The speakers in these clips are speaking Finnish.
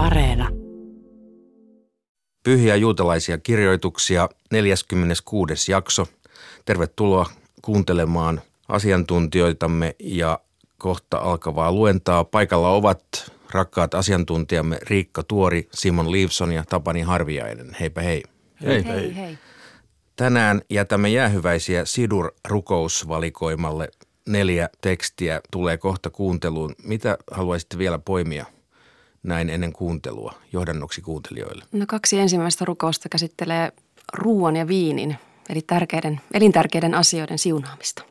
Areena. Pyhiä juutalaisia kirjoituksia, 46. jakso. Tervetuloa kuuntelemaan asiantuntijoitamme ja kohta alkavaa luentaa. Paikalla ovat rakkaat asiantuntijamme Riikka Tuori, Simon Liivson ja Tapani Harviainen. Heipä hei. Hei. Hei, hei. Tänään jätämme jäähyväisiä Sidur-rukousvalikoimalle. Neljä tekstiä tulee kohta kuunteluun. Mitä haluaisitte vielä poimia näin ennen kuuntelua, johdannoksi kuuntelijoille? No kaksi ensimmäistä rukousta käsittelee ruoan ja viinin, eli tärkeiden, elintärkeiden asioiden siunaamista.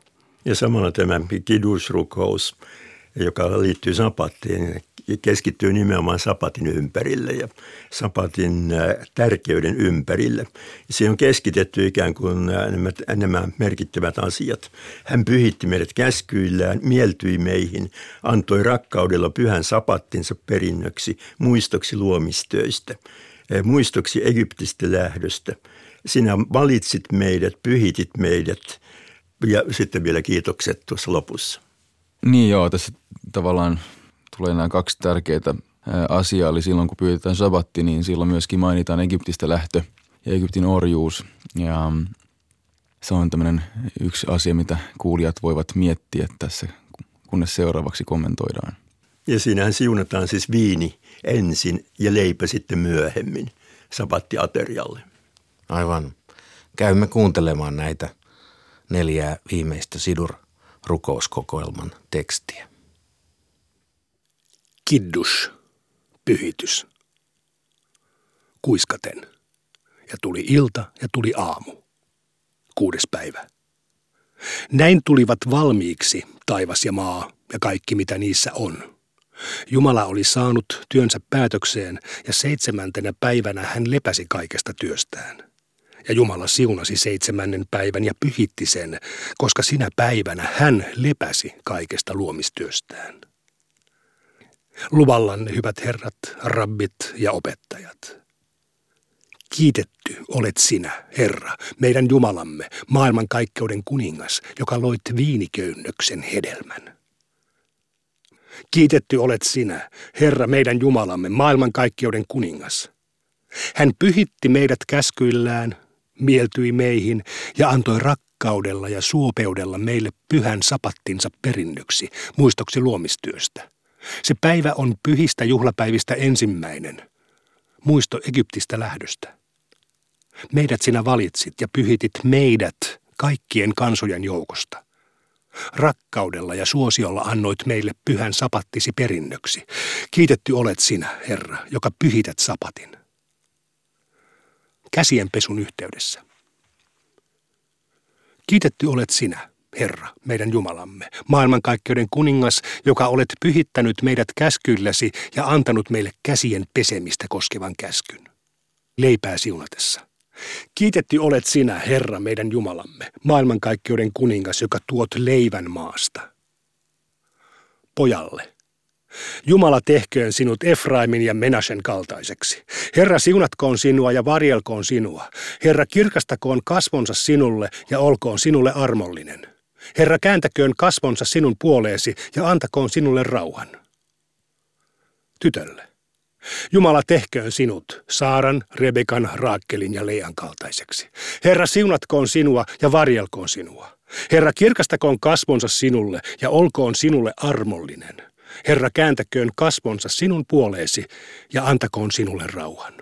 Ja samalla tämä kidusrukous, joka liittyy sapattiin, keskittyy nimenomaan sapatin ympärille ja sapatin äh, tärkeyden ympärille. Se on keskitetty ikään kuin äh, nämä, nämä merkittävät asiat. Hän pyhitti meidät käskyillään, mieltyi meihin, antoi rakkaudella pyhän sapattinsa perinnöksi, muistoksi luomistöistä, äh, muistoksi Egyptistä lähdöstä. Sinä valitsit meidät, pyhitit meidät ja sitten vielä kiitokset tuossa lopussa. Niin joo, tässä tavallaan tulee nämä kaksi tärkeää asiaa. Eli silloin kun pyydetään sabatti, niin silloin myöskin mainitaan Egyptistä lähtö ja Egyptin orjuus. Ja mm, se on tämmöinen yksi asia, mitä kuulijat voivat miettiä tässä, kunnes seuraavaksi kommentoidaan. Ja siinähän siunataan siis viini ensin ja leipä sitten myöhemmin sabattiaterialle. Aivan. Käymme kuuntelemaan näitä neljää viimeistä Sidur-rukouskokoelman tekstiä. Kiddus, pyhitys. Kuiskaten. Ja tuli ilta ja tuli aamu. Kuudes päivä. Näin tulivat valmiiksi taivas ja maa ja kaikki mitä niissä on. Jumala oli saanut työnsä päätökseen ja seitsemäntenä päivänä hän lepäsi kaikesta työstään. Ja Jumala siunasi seitsemännen päivän ja pyhitti sen, koska sinä päivänä hän lepäsi kaikesta luomistyöstään. Luvallanne, hyvät herrat, rabbit ja opettajat. Kiitetty olet sinä, Herra, meidän Jumalamme, maailmankaikkeuden kuningas, joka loit viiniköynnöksen hedelmän. Kiitetty olet sinä, Herra, meidän Jumalamme, maailmankaikkeuden kuningas. Hän pyhitti meidät käskyillään, mieltyi meihin ja antoi rakkaudella ja suopeudella meille pyhän sapattinsa perinnöksi, muistoksi luomistyöstä. Se päivä on pyhistä juhlapäivistä ensimmäinen. Muisto Egyptistä lähdöstä. Meidät sinä valitsit ja pyhitit meidät kaikkien kansojen joukosta. Rakkaudella ja suosiolla annoit meille pyhän sapattisi perinnöksi. Kiitetty olet sinä, Herra, joka pyhität sapatin. Käsienpesun yhteydessä. Kiitetty olet sinä, Herra, meidän Jumalamme, maailmankaikkeuden kuningas, joka olet pyhittänyt meidät käskyilläsi ja antanut meille käsien pesemistä koskevan käskyn. Leipää siunatessa. Kiitetty olet sinä, Herra, meidän Jumalamme, maailmankaikkeuden kuningas, joka tuot leivän maasta. Pojalle, Jumala tehköön sinut Efraimin ja Menashen kaltaiseksi. Herra siunatkoon sinua ja varjelkoon sinua. Herra kirkastakoon kasvonsa sinulle ja olkoon sinulle armollinen. Herra kääntäköön kasvonsa sinun puoleesi ja antakoon sinulle rauhan. Tytölle. Jumala tehköön sinut Saaran, Rebekan, Raakkelin ja Lean kaltaiseksi. Herra siunatkoon sinua ja varjelkoon sinua. Herra kirkastakoon kasvonsa sinulle ja olkoon sinulle armollinen. Herra kääntäköön kasvonsa sinun puoleesi ja antakoon sinulle rauhan.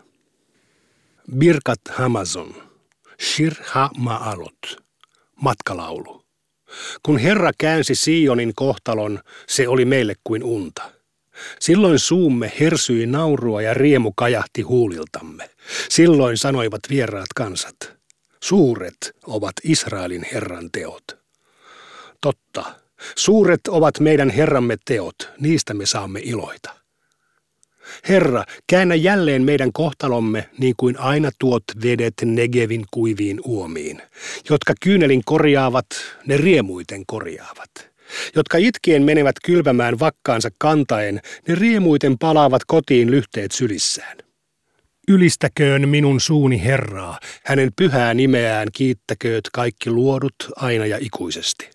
Birkat Hamazon, Shir Ha Maalot, matkalaulu. Kun Herra käänsi Sionin kohtalon, se oli meille kuin unta. Silloin suumme hersyi naurua ja riemu kajahti huuliltamme. Silloin sanoivat vieraat kansat, suuret ovat Israelin Herran teot. Totta, suuret ovat meidän Herramme teot, niistä me saamme iloita. Herra, käännä jälleen meidän kohtalomme niin kuin aina tuot vedet Negevin kuiviin uomiin. Jotka kyynelin korjaavat, ne riemuiten korjaavat. Jotka itkien menevät kylvämään vakkaansa kantaen, ne riemuiten palaavat kotiin lyhteet sylissään. Ylistäköön minun suuni Herraa, hänen pyhää nimeään kiittäkööt kaikki luodut aina ja ikuisesti.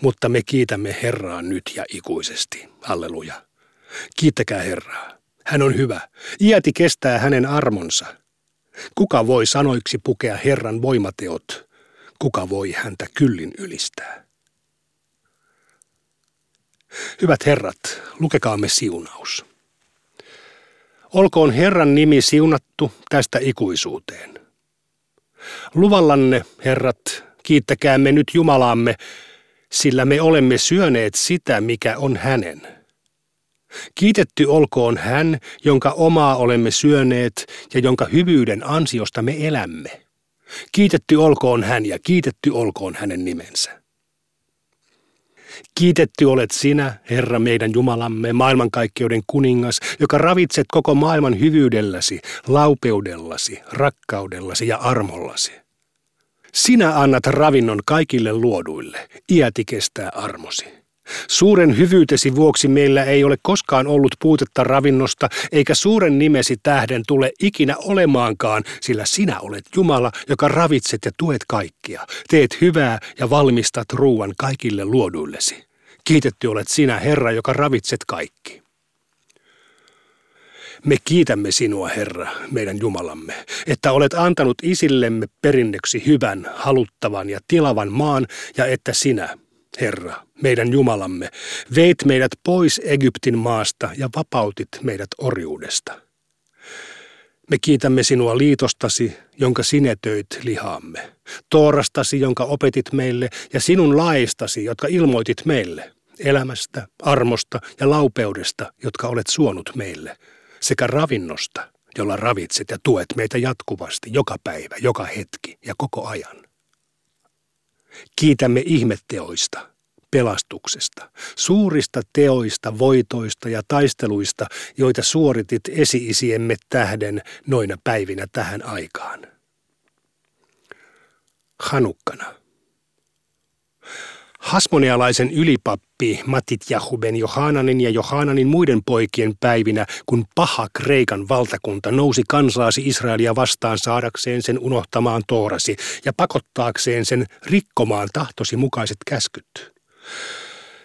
Mutta me kiitämme Herraa nyt ja ikuisesti. Halleluja. Kiittäkää Herraa. Hän on hyvä. Iäti kestää hänen armonsa. Kuka voi sanoiksi pukea Herran voimateot? Kuka voi häntä kyllin ylistää? Hyvät herrat, lukekaamme siunaus. Olkoon Herran nimi siunattu tästä ikuisuuteen. Luvallanne, herrat, kiittäkäämme nyt Jumalaamme, sillä me olemme syöneet sitä, mikä on hänen. Kiitetty olkoon hän, jonka omaa olemme syöneet ja jonka hyvyyden ansiosta me elämme. Kiitetty olkoon hän ja kiitetty olkoon hänen nimensä. Kiitetty olet sinä, Herra meidän Jumalamme, maailmankaikkeuden kuningas, joka ravitset koko maailman hyvyydelläsi, laupeudellasi, rakkaudellasi ja armollasi. Sinä annat ravinnon kaikille luoduille, iäti kestää armosi. Suuren hyvyytesi vuoksi meillä ei ole koskaan ollut puutetta ravinnosta, eikä suuren nimesi tähden tule ikinä olemaankaan, sillä sinä olet Jumala, joka ravitset ja tuet kaikkia. Teet hyvää ja valmistat ruuan kaikille luoduillesi. Kiitetty olet sinä, Herra, joka ravitset kaikki. Me kiitämme sinua, Herra, meidän Jumalamme, että olet antanut isillemme perinneksi hyvän, haluttavan ja tilavan maan, ja että sinä, Herra, meidän Jumalamme, veit meidät pois Egyptin maasta ja vapautit meidät orjuudesta. Me kiitämme sinua liitostasi, jonka sinetöit lihaamme, toorastasi, jonka opetit meille, ja sinun laistasi, jotka ilmoitit meille, elämästä, armosta ja laupeudesta, jotka olet suonut meille, sekä ravinnosta, jolla ravitset ja tuet meitä jatkuvasti, joka päivä, joka hetki ja koko ajan. Kiitämme ihmetteoista, pelastuksesta, suurista teoista, voitoista ja taisteluista, joita suoritit esi-isiemme tähden noina päivinä tähän aikaan. Hanukkana. Hasmonialaisen ylipappi Matit Jahuben Johananin ja Johananin muiden poikien päivinä, kun paha Kreikan valtakunta nousi kansaasi Israelia vastaan saadakseen sen unohtamaan toorasi ja pakottaakseen sen rikkomaan tahtosi mukaiset käskyt.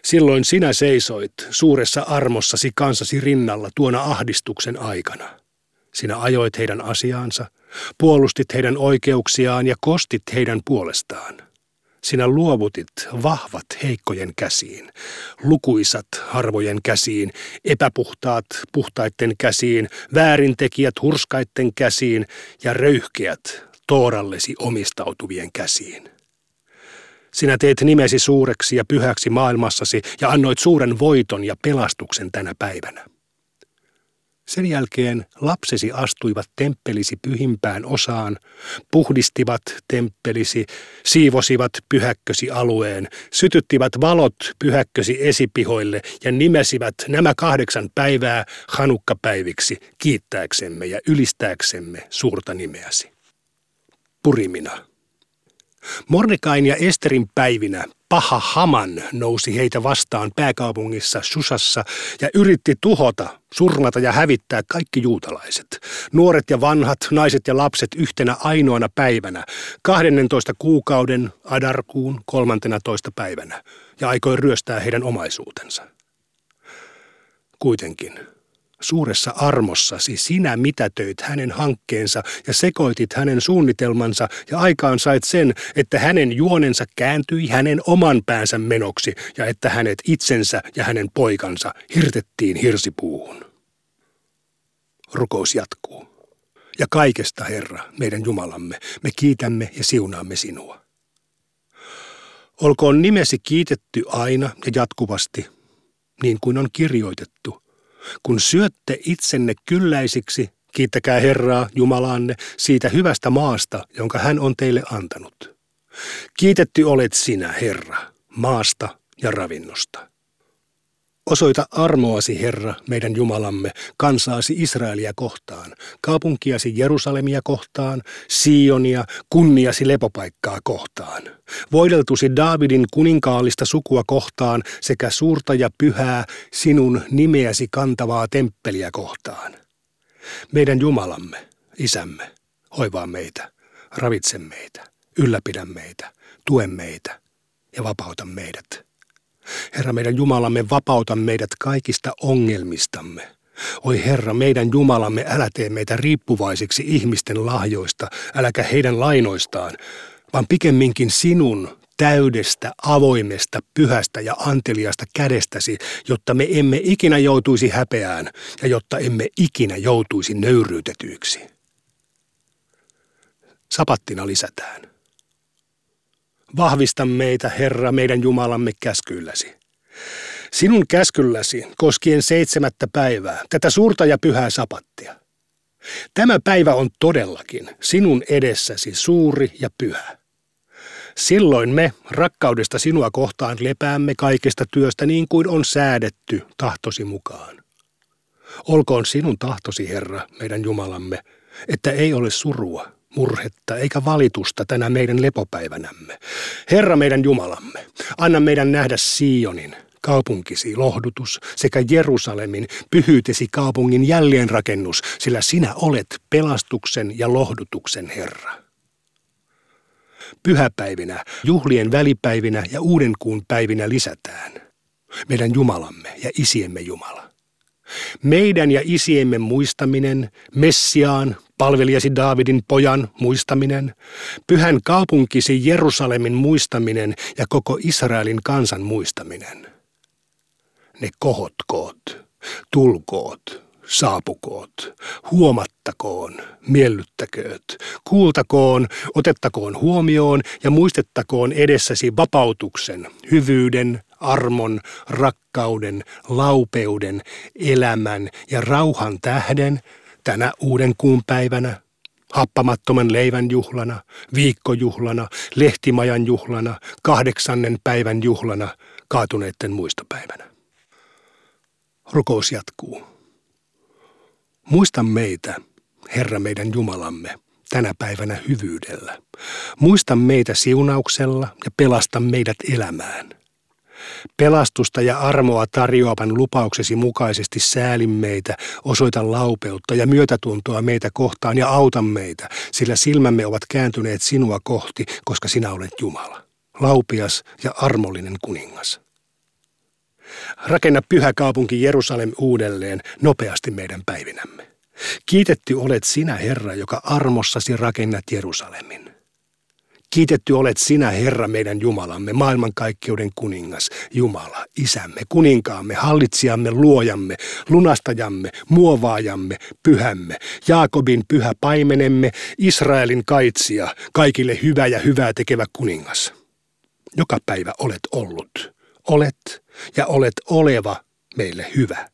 Silloin sinä seisoit suuressa armossasi kansasi rinnalla tuona ahdistuksen aikana. Sinä ajoit heidän asiaansa, puolustit heidän oikeuksiaan ja kostit heidän puolestaan – sinä luovutit vahvat heikkojen käsiin, lukuisat harvojen käsiin, epäpuhtaat puhtaitten käsiin, väärintekijät hurskaitten käsiin ja röyhkeät toorallesi omistautuvien käsiin. Sinä teet nimesi suureksi ja pyhäksi maailmassasi ja annoit suuren voiton ja pelastuksen tänä päivänä. Sen jälkeen lapsesi astuivat temppelisi pyhimpään osaan, puhdistivat temppelisi, siivosivat pyhäkkösi alueen, sytyttivät valot pyhäkkösi esipihoille ja nimesivät nämä kahdeksan päivää hanukkapäiviksi kiittääksemme ja ylistääksemme suurta nimeäsi. Purimina. Mordekain ja Esterin päivinä paha Haman nousi heitä vastaan pääkaupungissa Susassa ja yritti tuhota, surmata ja hävittää kaikki juutalaiset. Nuoret ja vanhat, naiset ja lapset yhtenä ainoana päivänä, 12 kuukauden Adarkuun 13 päivänä, ja aikoi ryöstää heidän omaisuutensa. Kuitenkin Suuressa armossasi sinä mitätöit hänen hankkeensa ja sekoitit hänen suunnitelmansa ja aikaan sait sen, että hänen juonensa kääntyi hänen oman päänsä menoksi ja että hänet itsensä ja hänen poikansa hirtettiin hirsipuuhun. Rukous jatkuu. Ja kaikesta, Herra, meidän Jumalamme, me kiitämme ja siunaamme sinua. Olkoon nimesi kiitetty aina ja jatkuvasti, niin kuin on kirjoitettu – kun syötte itsenne kylläisiksi, kiittäkää Herraa, Jumalaanne, siitä hyvästä maasta, jonka hän on teille antanut. Kiitetty olet sinä, Herra, maasta ja ravinnosta. Osoita armoasi, Herra, meidän Jumalamme, kansaasi Israelia kohtaan, kaupunkiasi Jerusalemia kohtaan, Sionia, kunniasi lepopaikkaa kohtaan. Voideltusi Daavidin kuninkaallista sukua kohtaan sekä suurta ja pyhää sinun nimeäsi kantavaa temppeliä kohtaan. Meidän Jumalamme, Isämme, hoivaa meitä, ravitse meitä, ylläpidä meitä, tue meitä ja vapauta meidät. Herra meidän Jumalamme, vapauta meidät kaikista ongelmistamme. Oi Herra, meidän Jumalamme, älä tee meitä riippuvaisiksi ihmisten lahjoista, äläkä heidän lainoistaan, vaan pikemminkin sinun täydestä, avoimesta, pyhästä ja anteliasta kädestäsi, jotta me emme ikinä joutuisi häpeään ja jotta emme ikinä joutuisi nöyryytetyiksi. Sapattina lisätään. Vahvista meitä, Herra, meidän Jumalamme käskyilläsi. Sinun käskylläsi koskien seitsemättä päivää, tätä suurta ja pyhää sapattia. Tämä päivä on todellakin sinun edessäsi suuri ja pyhä. Silloin me rakkaudesta sinua kohtaan lepäämme kaikesta työstä niin kuin on säädetty tahtosi mukaan. Olkoon sinun tahtosi, Herra, meidän Jumalamme, että ei ole surua, murhetta eikä valitusta tänä meidän lepopäivänämme. Herra meidän Jumalamme, anna meidän nähdä Sionin, kaupunkisi lohdutus sekä Jerusalemin pyhyytesi kaupungin jälleenrakennus, sillä sinä olet pelastuksen ja lohdutuksen Herra. Pyhäpäivinä, juhlien välipäivinä ja uuden kuun päivinä lisätään meidän Jumalamme ja isiemme Jumala. Meidän ja isiemme muistaminen, Messiaan, palvelijasi Daavidin pojan muistaminen, pyhän kaupunkisi Jerusalemin muistaminen ja koko Israelin kansan muistaminen. Ne kohotkoot, tulkoot, saapukoot, huomattakoon, miellyttäkööt, kuultakoon, otettakoon huomioon ja muistettakoon edessäsi vapautuksen, hyvyyden, armon, rakkauden, laupeuden, elämän ja rauhan tähden tänä uuden kuun päivänä, happamattoman leivän juhlana, viikkojuhlana, lehtimajan juhlana, kahdeksannen päivän juhlana, kaatuneiden muistopäivänä. Rukous jatkuu. Muista meitä, Herra meidän Jumalamme, tänä päivänä hyvyydellä. Muista meitä siunauksella ja pelasta meidät elämään. Pelastusta ja armoa tarjoavan lupauksesi mukaisesti säälin meitä, osoita laupeutta ja myötätuntoa meitä kohtaan ja auta meitä, sillä silmämme ovat kääntyneet sinua kohti, koska sinä olet Jumala, laupias ja armollinen kuningas. Rakenna pyhä kaupunki Jerusalem uudelleen nopeasti meidän päivinämme. Kiitetty olet sinä, Herra, joka armossasi rakennat Jerusalemin. Kiitetty olet sinä, Herra, meidän Jumalamme, maailmankaikkeuden kuningas, Jumala, isämme, kuninkaamme, hallitsijamme, luojamme, lunastajamme, muovaajamme, pyhämme, Jaakobin pyhä paimenemme, Israelin kaitsija, kaikille hyvä ja hyvää tekevä kuningas. Joka päivä olet ollut, olet ja olet oleva meille hyvä.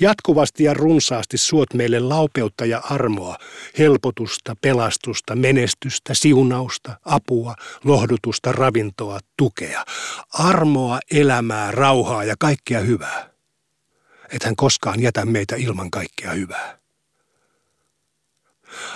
Jatkuvasti ja runsaasti suot meille laupeutta ja armoa, helpotusta, pelastusta, menestystä, siunausta, apua, lohdutusta, ravintoa, tukea, armoa, elämää, rauhaa ja kaikkea hyvää. Et hän koskaan jätä meitä ilman kaikkea hyvää.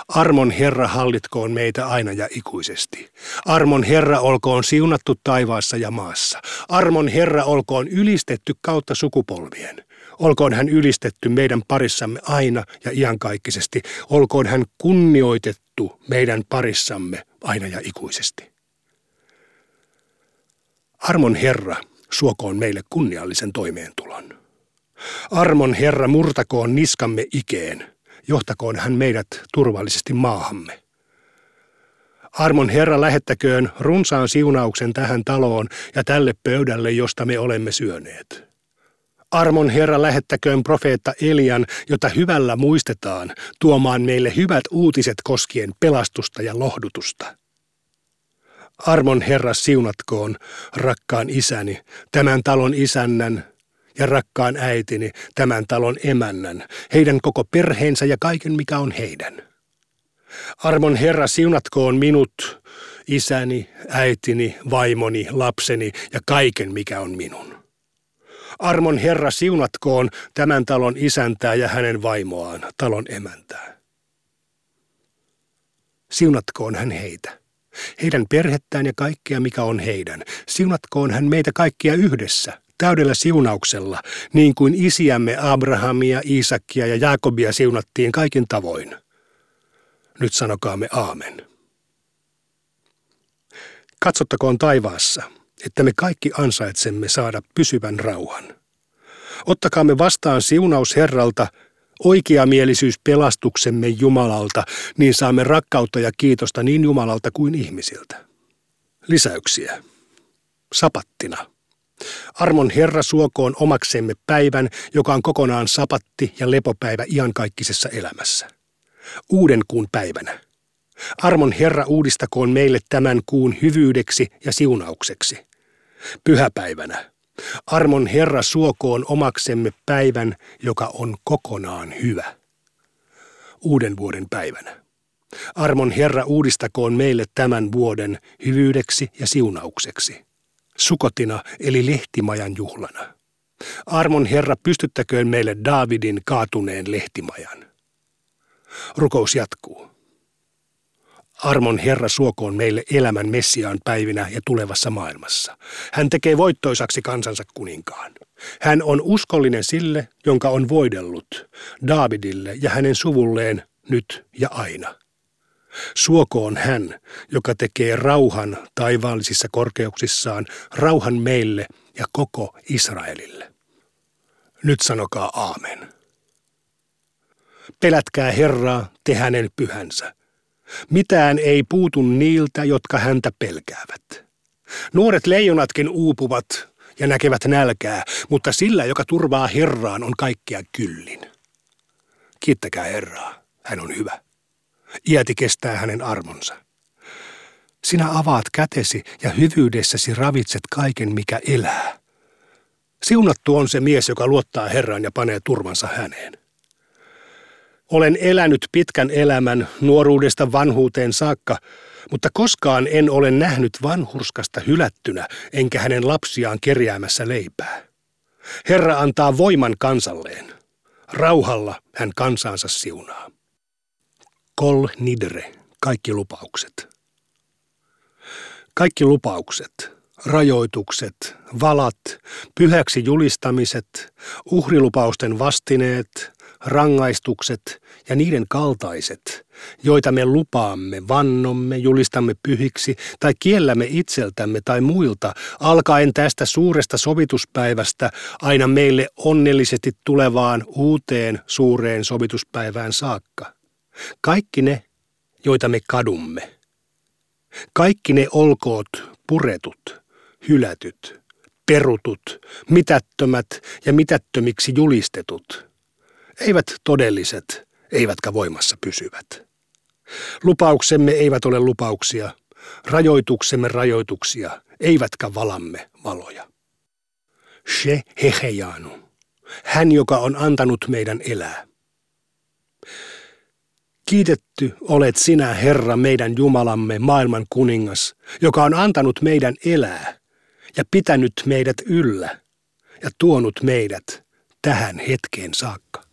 Armon Herra hallitkoon meitä aina ja ikuisesti. Armon Herra olkoon siunattu taivaassa ja maassa. Armon Herra olkoon ylistetty kautta sukupolvien. Olkoon hän ylistetty meidän parissamme aina ja iankaikkisesti. Olkoon hän kunnioitettu meidän parissamme aina ja ikuisesti. Armon Herra suokoon meille kunniallisen toimeentulon. Armon Herra murtakoon niskamme ikeen – johtakoon hän meidät turvallisesti maahamme. Armon Herra lähettäköön runsaan siunauksen tähän taloon ja tälle pöydälle, josta me olemme syöneet. Armon Herra lähettäköön profeetta Elian, jota hyvällä muistetaan, tuomaan meille hyvät uutiset koskien pelastusta ja lohdutusta. Armon Herra siunatkoon, rakkaan isäni, tämän talon isännän, ja rakkaan äitini, tämän talon emännän, heidän koko perheensä ja kaiken mikä on heidän. Armon Herra siunatkoon minut, isäni, äitini, vaimoni, lapseni ja kaiken mikä on minun. Armon Herra siunatkoon tämän talon isäntää ja hänen vaimoaan, talon emäntää. Siunatkoon hän heitä, heidän perhettään ja kaikkea mikä on heidän. Siunatkoon hän meitä kaikkia yhdessä, täydellä siunauksella, niin kuin isiämme Abrahamia, Iisakia ja Jaakobia siunattiin kaikin tavoin. Nyt sanokaamme aamen. Katsottakoon taivaassa, että me kaikki ansaitsemme saada pysyvän rauhan. Ottakaamme vastaan siunaus Herralta, oikeamielisyys pelastuksemme Jumalalta, niin saamme rakkautta ja kiitosta niin Jumalalta kuin ihmisiltä. Lisäyksiä. Sapattina. Armon Herra suokoon omaksemme päivän, joka on kokonaan sapatti ja lepopäivä iankaikkisessa elämässä. Uuden kuun päivänä. Armon Herra uudistakoon meille tämän kuun hyvyydeksi ja siunaukseksi. Pyhäpäivänä. Armon Herra suokoon omaksemme päivän, joka on kokonaan hyvä. Uuden vuoden päivänä. Armon Herra uudistakoon meille tämän vuoden hyvyydeksi ja siunaukseksi. Sukotina eli lehtimajan juhlana. Armon Herra pystyttäköön meille Daavidin kaatuneen lehtimajan. Rukous jatkuu. Armon Herra suokoon meille elämän Messiaan päivinä ja tulevassa maailmassa. Hän tekee voittoisaksi kansansa kuninkaan. Hän on uskollinen sille, jonka on voidellut, Daavidille ja hänen suvulleen nyt ja aina. Suokoon hän, joka tekee rauhan taivaallisissa korkeuksissaan, rauhan meille ja koko Israelille. Nyt sanokaa aamen. Pelätkää Herraa, te hänen pyhänsä. Mitään ei puutu niiltä, jotka häntä pelkäävät. Nuoret leijonatkin uupuvat ja näkevät nälkää, mutta sillä, joka turvaa Herraan, on kaikkea kyllin. Kiittäkää Herraa, hän on hyvä. Iäti kestää hänen armonsa. Sinä avaat kätesi ja hyvyydessäsi ravitset kaiken, mikä elää. Siunattu on se mies, joka luottaa Herraan ja panee turvansa häneen. Olen elänyt pitkän elämän nuoruudesta vanhuuteen saakka, mutta koskaan en ole nähnyt vanhurskasta hylättynä, enkä hänen lapsiaan kerjäämässä leipää. Herra antaa voiman kansalleen. Rauhalla hän kansansa siunaa. Kol nidre, kaikki lupaukset. Kaikki lupaukset, rajoitukset, valat, pyhäksi julistamiset, uhrilupausten vastineet, rangaistukset ja niiden kaltaiset, joita me lupaamme, vannomme, julistamme pyhiksi tai kiellämme itseltämme tai muilta, alkaen tästä suuresta sovituspäivästä aina meille onnellisesti tulevaan uuteen suureen sovituspäivään saakka. Kaikki ne, joita me kadumme. Kaikki ne olkoot puretut, hylätyt, perutut, mitättömät ja mitättömiksi julistetut – eivät todelliset, eivätkä voimassa pysyvät. Lupauksemme eivät ole lupauksia, rajoituksemme rajoituksia, eivätkä valamme valoja. She hehejanu, hän joka on antanut meidän elää. Kiitetty olet sinä, Herra, meidän Jumalamme, maailman kuningas, joka on antanut meidän elää ja pitänyt meidät yllä ja tuonut meidät tähän hetkeen saakka.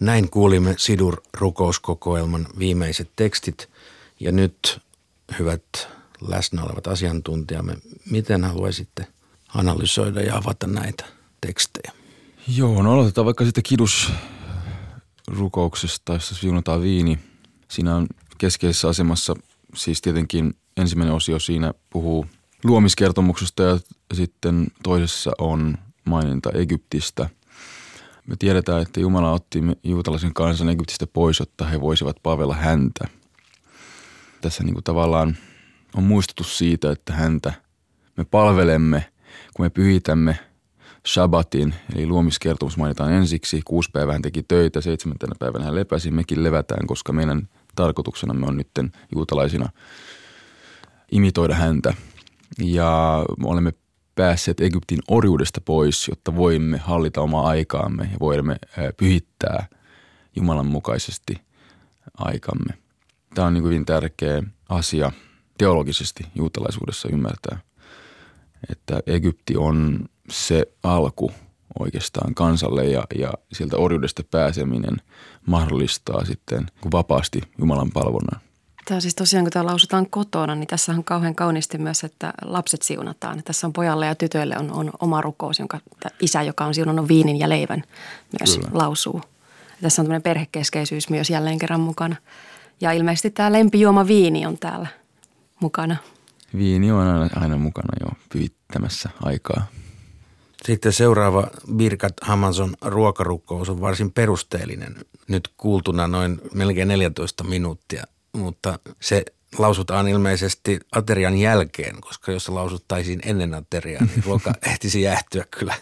Näin kuulimme Sidur rukouskokoelman viimeiset tekstit ja nyt hyvät läsnä olevat asiantuntijamme, miten haluaisitte analysoida ja avata näitä tekstejä? Joo, no aloitetaan vaikka sitten kidus rukouksesta, jossa siunataan viini. Siinä on keskeisessä asemassa siis tietenkin ensimmäinen osio siinä puhuu luomiskertomuksesta ja sitten toisessa on maininta Egyptistä – me tiedetään, että Jumala otti juutalaisen kansan Egyptistä pois, jotta he voisivat palvella häntä. Tässä niin kuin tavallaan on muistutus siitä, että häntä me palvelemme, kun me pyhitämme Shabbatin, eli luomiskertomus mainitaan ensiksi. Kuusi päivää hän teki töitä, seitsemäntenä päivänä hän lepäsi. Mekin levätään, koska meidän tarkoituksenamme on nytten juutalaisina imitoida häntä. Ja me olemme päässeet Egyptin orjuudesta pois, jotta voimme hallita omaa aikaamme ja voimme pyhittää Jumalan mukaisesti aikamme. Tämä on niin hyvin tärkeä asia teologisesti juutalaisuudessa ymmärtää, että Egypti on se alku oikeastaan kansalle ja, ja sieltä orjuudesta pääseminen mahdollistaa sitten vapaasti Jumalan palvonnan. Tämä siis tosiaan, kun tämä lausutaan kotona, niin tässä on kauhean kauniisti myös, että lapset siunataan. Tässä on pojalle ja tytölle on, on oma rukous, jonka isä, joka on siunannut viinin ja leivän, myös Kyllä. lausuu. Ja tässä on tämmöinen perhekeskeisyys myös jälleen kerran mukana. Ja ilmeisesti tämä lempijuoma viini on täällä mukana. Viini on aina, aina mukana jo pyytämässä aikaa. Sitten seuraava Birkat Hamazon ruokarukous on varsin perusteellinen. Nyt kuultuna noin melkein 14 minuuttia, mutta se lausutaan ilmeisesti aterian jälkeen, koska jos se lausuttaisiin ennen ateriaa, niin ruoka ehtisi jäähtyä kyllä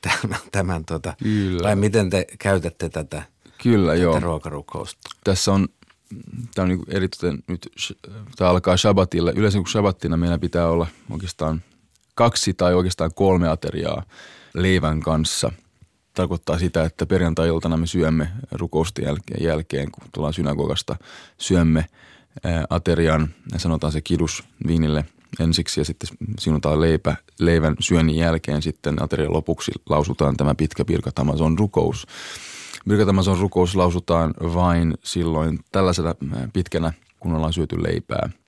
tämän, tämän tota, kyllä. vai miten te käytätte tätä, kyllä, tätä joo. ruokarukousta? Tässä on, tämä on niin erityisen nyt, tämä alkaa Shabbatille. Yleensä kun Shabbattina meillä pitää olla oikeastaan kaksi tai oikeastaan kolme ateriaa leivän kanssa. Tarkoittaa sitä, että perjantai-iltana me syömme rukousten jälkeen, jälkeen kun tullaan synagogasta, syömme aterian, ja sanotaan se kidus viinille ensiksi ja sitten sinutaan leipä, leivän syönnin jälkeen sitten aterian lopuksi lausutaan tämä pitkä Birkat Amazon rukous. Birkat Amazon rukous lausutaan vain silloin tällaisena pitkänä, kun ollaan syöty leipää –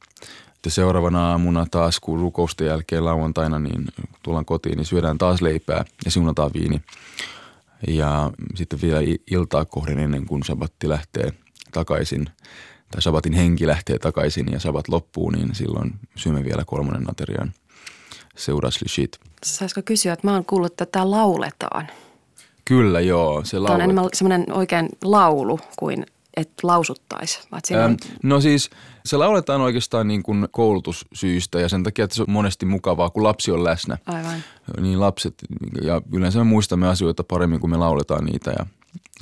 sitten seuraavana aamuna taas, kun rukousten jälkeen lauantaina, niin tullaan kotiin, niin syödään taas leipää ja siunataan viini. Ja sitten vielä iltaa kohden ennen kuin sabatti lähtee takaisin, tai sabatin henki lähtee takaisin ja sabat loppuu, niin silloin syömme vielä kolmannen aterian seuraslishit. Saisiko kysyä, että mä oon kuullut, että tämä lauletaan. Kyllä, joo. Se Tämä on enemmän semmoinen oikein laulu kuin että lausuttaisi? Ähm, no siis se lauletaan oikeastaan niin kuin koulutussyistä ja sen takia, että se on monesti mukavaa, kun lapsi on läsnä. Aivan. Niin lapset, ja yleensä me muistamme asioita paremmin, kun me lauletaan niitä ja,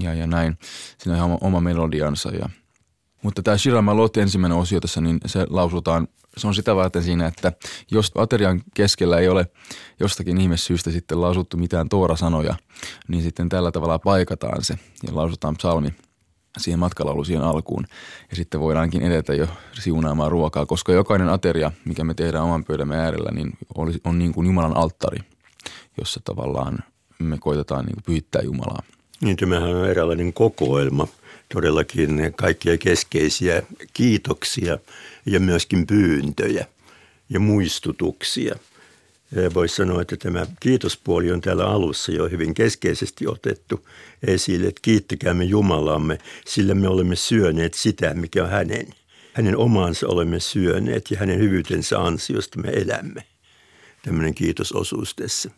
ja, ja näin. Siinä on ihan oma melodiansa. Ja. Mutta tämä Shira Malot ensimmäinen osio tässä, niin se lausutaan, se on sitä varten siinä, että jos aterian keskellä ei ole jostakin ihmessyystä sitten lausuttu mitään toora-sanoja, niin sitten tällä tavalla paikataan se ja lausutaan psalmi – siihen matkalaulusiin alkuun. Ja sitten voidaankin edetä jo siunaamaan ruokaa, koska jokainen ateria, mikä me tehdään oman pöydämme äärellä, niin on niin kuin Jumalan alttari, jossa tavallaan me koitetaan niin kuin pyhittää Jumalaa. Niin, tämähän on eräänlainen kokoelma, todellakin kaikkia keskeisiä kiitoksia ja myöskin pyyntöjä ja muistutuksia – Voisi sanoa, että tämä kiitospuoli on täällä alussa jo hyvin keskeisesti otettu esille, että kiittäkäämme Jumalamme, sillä me olemme syöneet sitä, mikä on hänen. Hänen omansa olemme syöneet ja hänen hyvyytensä ansiosta me elämme. Tämmöinen kiitososuus tässä.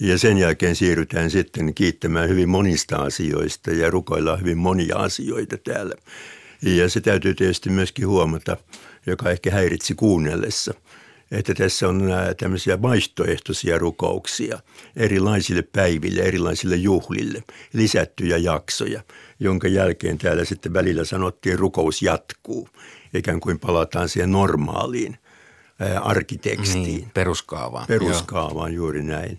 Ja sen jälkeen siirrytään sitten kiittämään hyvin monista asioista ja rukoillaan hyvin monia asioita täällä. Ja se täytyy tietysti myöskin huomata, joka ehkä häiritsi kuunnellessa – että tässä on tämmöisiä vaihtoehtoisia rukouksia erilaisille päiville, erilaisille juhlille, lisättyjä jaksoja, jonka jälkeen täällä sitten välillä sanottiin rukous jatkuu, ikään kuin palataan siihen normaaliin arkitekstiin. Niin, peruskaavaan. Peruskaavaan, Joo. juuri näin.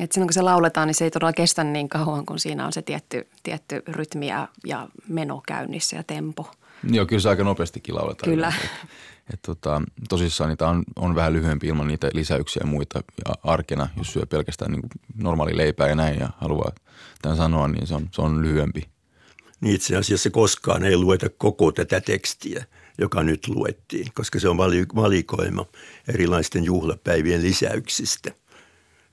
Et silloin kun se lauletaan, niin se ei todella kestä niin kauan, kun siinä on se tietty, tietty rytmi ja, ja meno käynnissä ja tempo. Joo, kyllä se aika nopeastikin lauletaan. Kyllä. Et tota, tosissaan niitä on, on vähän lyhyempi ilman niitä lisäyksiä ja muita ja arkena, jos syö pelkästään niin normaali leipää ja näin ja haluaa tämän sanoa, niin se on, se on lyhyempi. Niin itse asiassa koskaan ei lueta koko tätä tekstiä, joka nyt luettiin, koska se on valikoima erilaisten juhlapäivien lisäyksistä.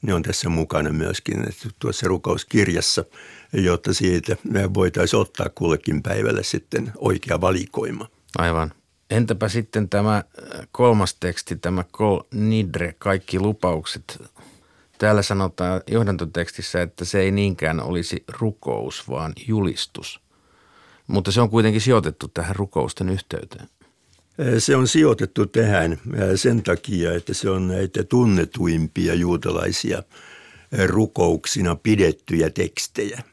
Ne on tässä mukana myöskin että tuossa rukouskirjassa, jotta siitä voitaisiin ottaa kullekin päivälle sitten oikea valikoima. Aivan. Entäpä sitten tämä äh, kolmas teksti, tämä Kol Nidre, kaikki lupaukset. Täällä sanotaan johdantotekstissä, että se ei niinkään olisi rukous, vaan julistus. Mutta se on kuitenkin sijoitettu tähän rukousten yhteyteen. Äh, se on sijoitettu tähän äh, sen takia, että se on näitä tunnetuimpia juutalaisia rukouksina pidettyjä tekstejä.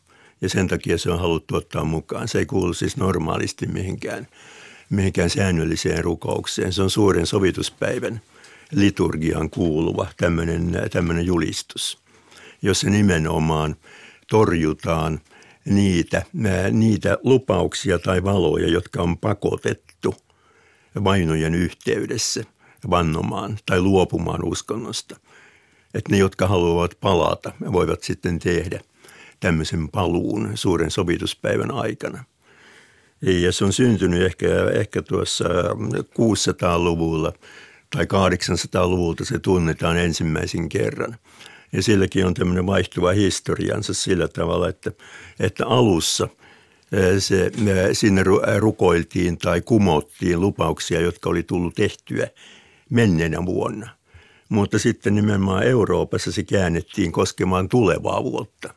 Ja sen takia se on haluttu ottaa mukaan. Se ei kuulu siis normaalisti mihinkään – mihinkään säännölliseen rukoukseen. Se on suuren sovituspäivän liturgiaan kuuluva tämmöinen, tämmöinen julistus, jossa nimenomaan torjutaan niitä, niitä lupauksia tai valoja, jotka on pakotettu vainojen yhteydessä vannomaan tai luopumaan uskonnosta. Että ne, jotka haluavat palata, voivat sitten tehdä tämmöisen paluun suuren sovituspäivän aikana – ja se on syntynyt ehkä, ehkä tuossa 600-luvulla tai 800-luvulta se tunnetaan ensimmäisen kerran. Ja silläkin on tämmöinen vaihtuva historiansa sillä tavalla, että, että alussa se, sinne rukoiltiin tai kumottiin lupauksia, jotka oli tullut tehtyä menneenä vuonna. mutta sitten nimenomaan Euroopassa se käännettiin koskemaan tulevaa vuotta.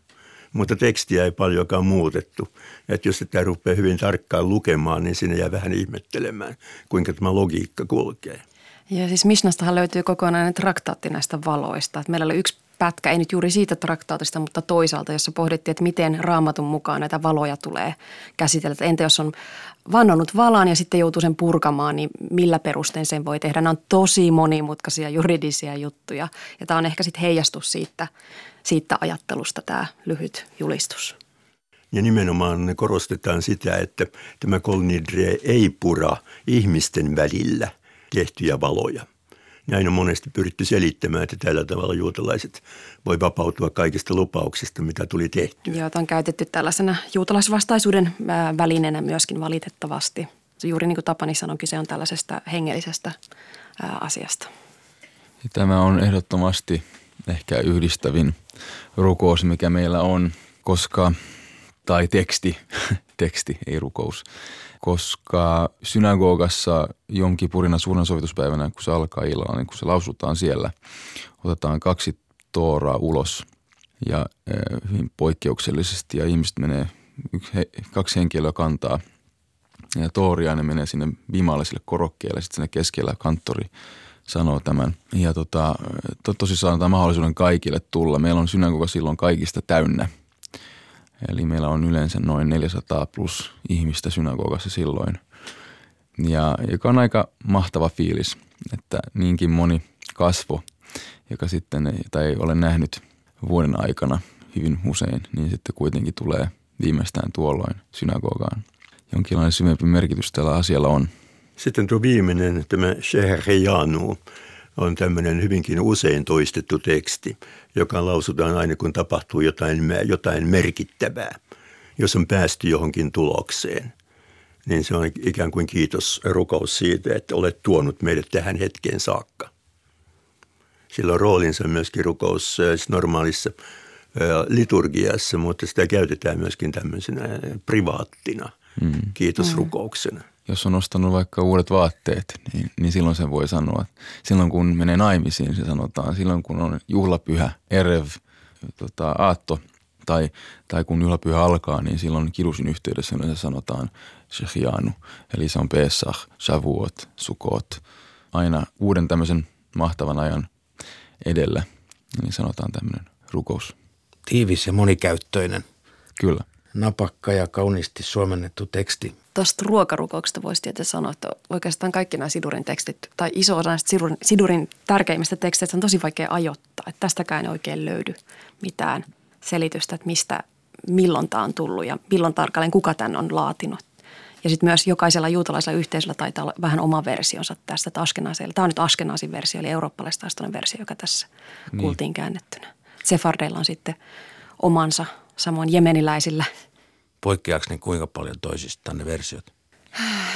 Mutta tekstiä ei paljonkaan muutettu. Että jos sitä rupeaa hyvin tarkkaan lukemaan, niin sinne jää vähän ihmettelemään, kuinka tämä logiikka kulkee. Ja siis Mishnastahan löytyy kokonainen traktaatti näistä valoista. Että meillä oli yksi pätkä, ei nyt juuri siitä traktaatista, mutta toisaalta, jossa pohdittiin, että miten raamatun mukaan näitä valoja tulee käsitellä. Että entä jos on vannonut valan ja sitten joutuu sen purkamaan, niin millä perustein sen voi tehdä? Nämä on tosi monimutkaisia juridisia juttuja ja tämä on ehkä sitten heijastus siitä, siitä ajattelusta tämä lyhyt julistus. Ja nimenomaan korostetaan sitä, että tämä kolnidre ei pura ihmisten välillä tehtyjä valoja – näin on monesti pyritty selittämään, että tällä tavalla juutalaiset voi vapautua kaikista lupauksista, mitä tuli tehty. Joo, on käytetty tällaisena juutalaisvastaisuuden välineenä myöskin valitettavasti. Juuri niin kuin Tapani sanoi, kyse on tällaisesta hengellisestä asiasta. Tämä on ehdottomasti ehkä yhdistävin rukous, mikä meillä on, koska, tai teksti, teksti, ei rukous, koska synagogassa Jom Kipurina suuren sovituspäivänä, kun se alkaa illalla, niin kun se lausutaan siellä, otetaan kaksi tooraa ulos ja hyvin poikkeuksellisesti ja ihmiset menee, yksi, he, kaksi henkilöä kantaa ja tooria ne menee sinne vimalliselle korokkeelle, sitten sinne keskellä kanttori sanoo tämän. Ja tota, to, tosissaan antaa mahdollisuuden kaikille tulla. Meillä on synagoga silloin kaikista täynnä – Eli meillä on yleensä noin 400 plus ihmistä synagogassa silloin. Ja joka on aika mahtava fiilis, että niinkin moni kasvo, joka sitten ei, tai ei ole nähnyt vuoden aikana hyvin usein, niin sitten kuitenkin tulee viimeistään tuolloin synagogaan. Jonkinlainen syvempi merkitys tällä asialla on. Sitten tuo viimeinen, tämä Sheherjanu, on tämmöinen hyvinkin usein toistettu teksti, joka lausutaan aina kun tapahtuu jotain, jotain merkittävää. Jos on päästy johonkin tulokseen, niin se on ikään kuin kiitos rukous siitä, että olet tuonut meidät tähän hetkeen saakka. Sillä on roolinsa myöskin rukous äh, normaalissa äh, liturgiassa, mutta sitä käytetään myöskin tämmöisenä privaattina mm. kiitosrukouksena. Mm jos on ostanut vaikka uudet vaatteet, niin, niin silloin sen voi sanoa. Silloin kun menee naimisiin, se sanotaan. Silloin kun on juhlapyhä, erev, tota, aatto, tai, tai kun juhlapyhä alkaa, niin silloin kirusin yhteydessä yleensä sanotaan shechianu. Eli se on Pesach, Shavuot, Sukot. Aina uuden tämmöisen mahtavan ajan edellä, niin sanotaan tämmöinen rukous. Tiivis ja monikäyttöinen. Kyllä. Napakka ja kauniisti suomennettu teksti tuosta ruokarukouksesta voisi tietysti sanoa, että oikeastaan kaikki nämä sidurin tekstit, tai iso osa näistä sidurin, sidurin tärkeimmistä teksteistä on tosi vaikea ajoittaa. Että tästäkään ei oikein löydy mitään selitystä, että mistä, milloin tämä on tullut ja milloin tarkalleen kuka tämän on laatinut. Ja sitten myös jokaisella juutalaisella yhteisöllä taitaa olla vähän oma versionsa tästä Askenaseilla. Tämä on nyt Askenaasin versio, eli eurooppalaistaistoinen versio, joka tässä niin. kuultiin käännettynä. Sefardeilla on sitten omansa, samoin jemeniläisillä – Poikkeaako ne kuinka paljon toisistaan ne versiot?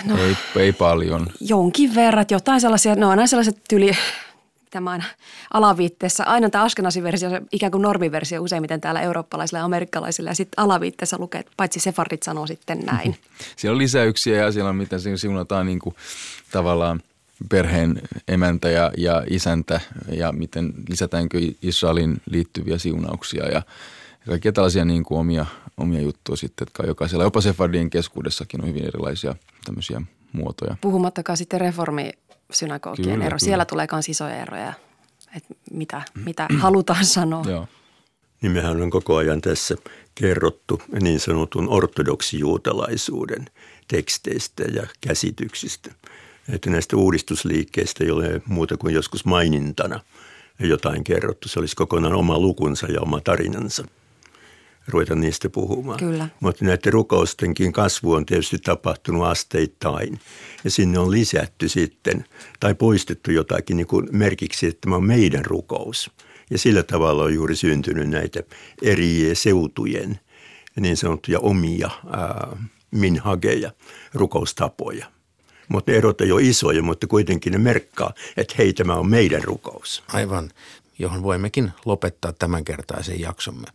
No, ei, ei paljon. Jonkin verran. Jotain sellaisia, no aina sellaiset tyli, tämän alaviitteessä, aina tämä Askenazi-versio, ikään kuin normiversio useimmiten täällä eurooppalaisilla ja amerikkalaisilla. Ja sitten alaviitteessä lukee, että paitsi Sefardit sanoo sitten näin. siellä on lisäyksiä ja siellä on, miten siunataan niin kuin tavallaan perheen emäntä ja, ja isäntä ja miten lisätäänkö Israelin liittyviä siunauksia ja kaikkia tällaisia niin kuin omia, omia juttuja sitten, että jokaisella, jopa Sefardien keskuudessakin on hyvin erilaisia tämmöisiä muotoja. Puhumattakaan sitten reformisynagogien ero. Kyllä. Siellä tulee myös isoja eroja, että mitä, mitä halutaan sanoa. Joo. Niin mehän on koko ajan tässä kerrottu niin sanotun ortodoksijuutalaisuuden teksteistä ja käsityksistä. Että näistä uudistusliikkeistä ei ole muuta kuin joskus mainintana jotain kerrottu. Se olisi kokonaan oma lukunsa ja oma tarinansa ruveta niistä puhumaan. Kyllä. Mutta näiden rukoustenkin kasvu on tietysti tapahtunut asteittain. Ja sinne on lisätty sitten tai poistettu jotakin niin kuin merkiksi, että tämä on meidän rukous. Ja sillä tavalla on juuri syntynyt näitä eri seutujen niin sanottuja omia ää, minhageja, rukoustapoja. Mutta ne erot ei ole isoja, mutta kuitenkin ne merkkaa, että hei, tämä on meidän rukous. Aivan, johon voimmekin lopettaa tämänkertaisen jaksomme.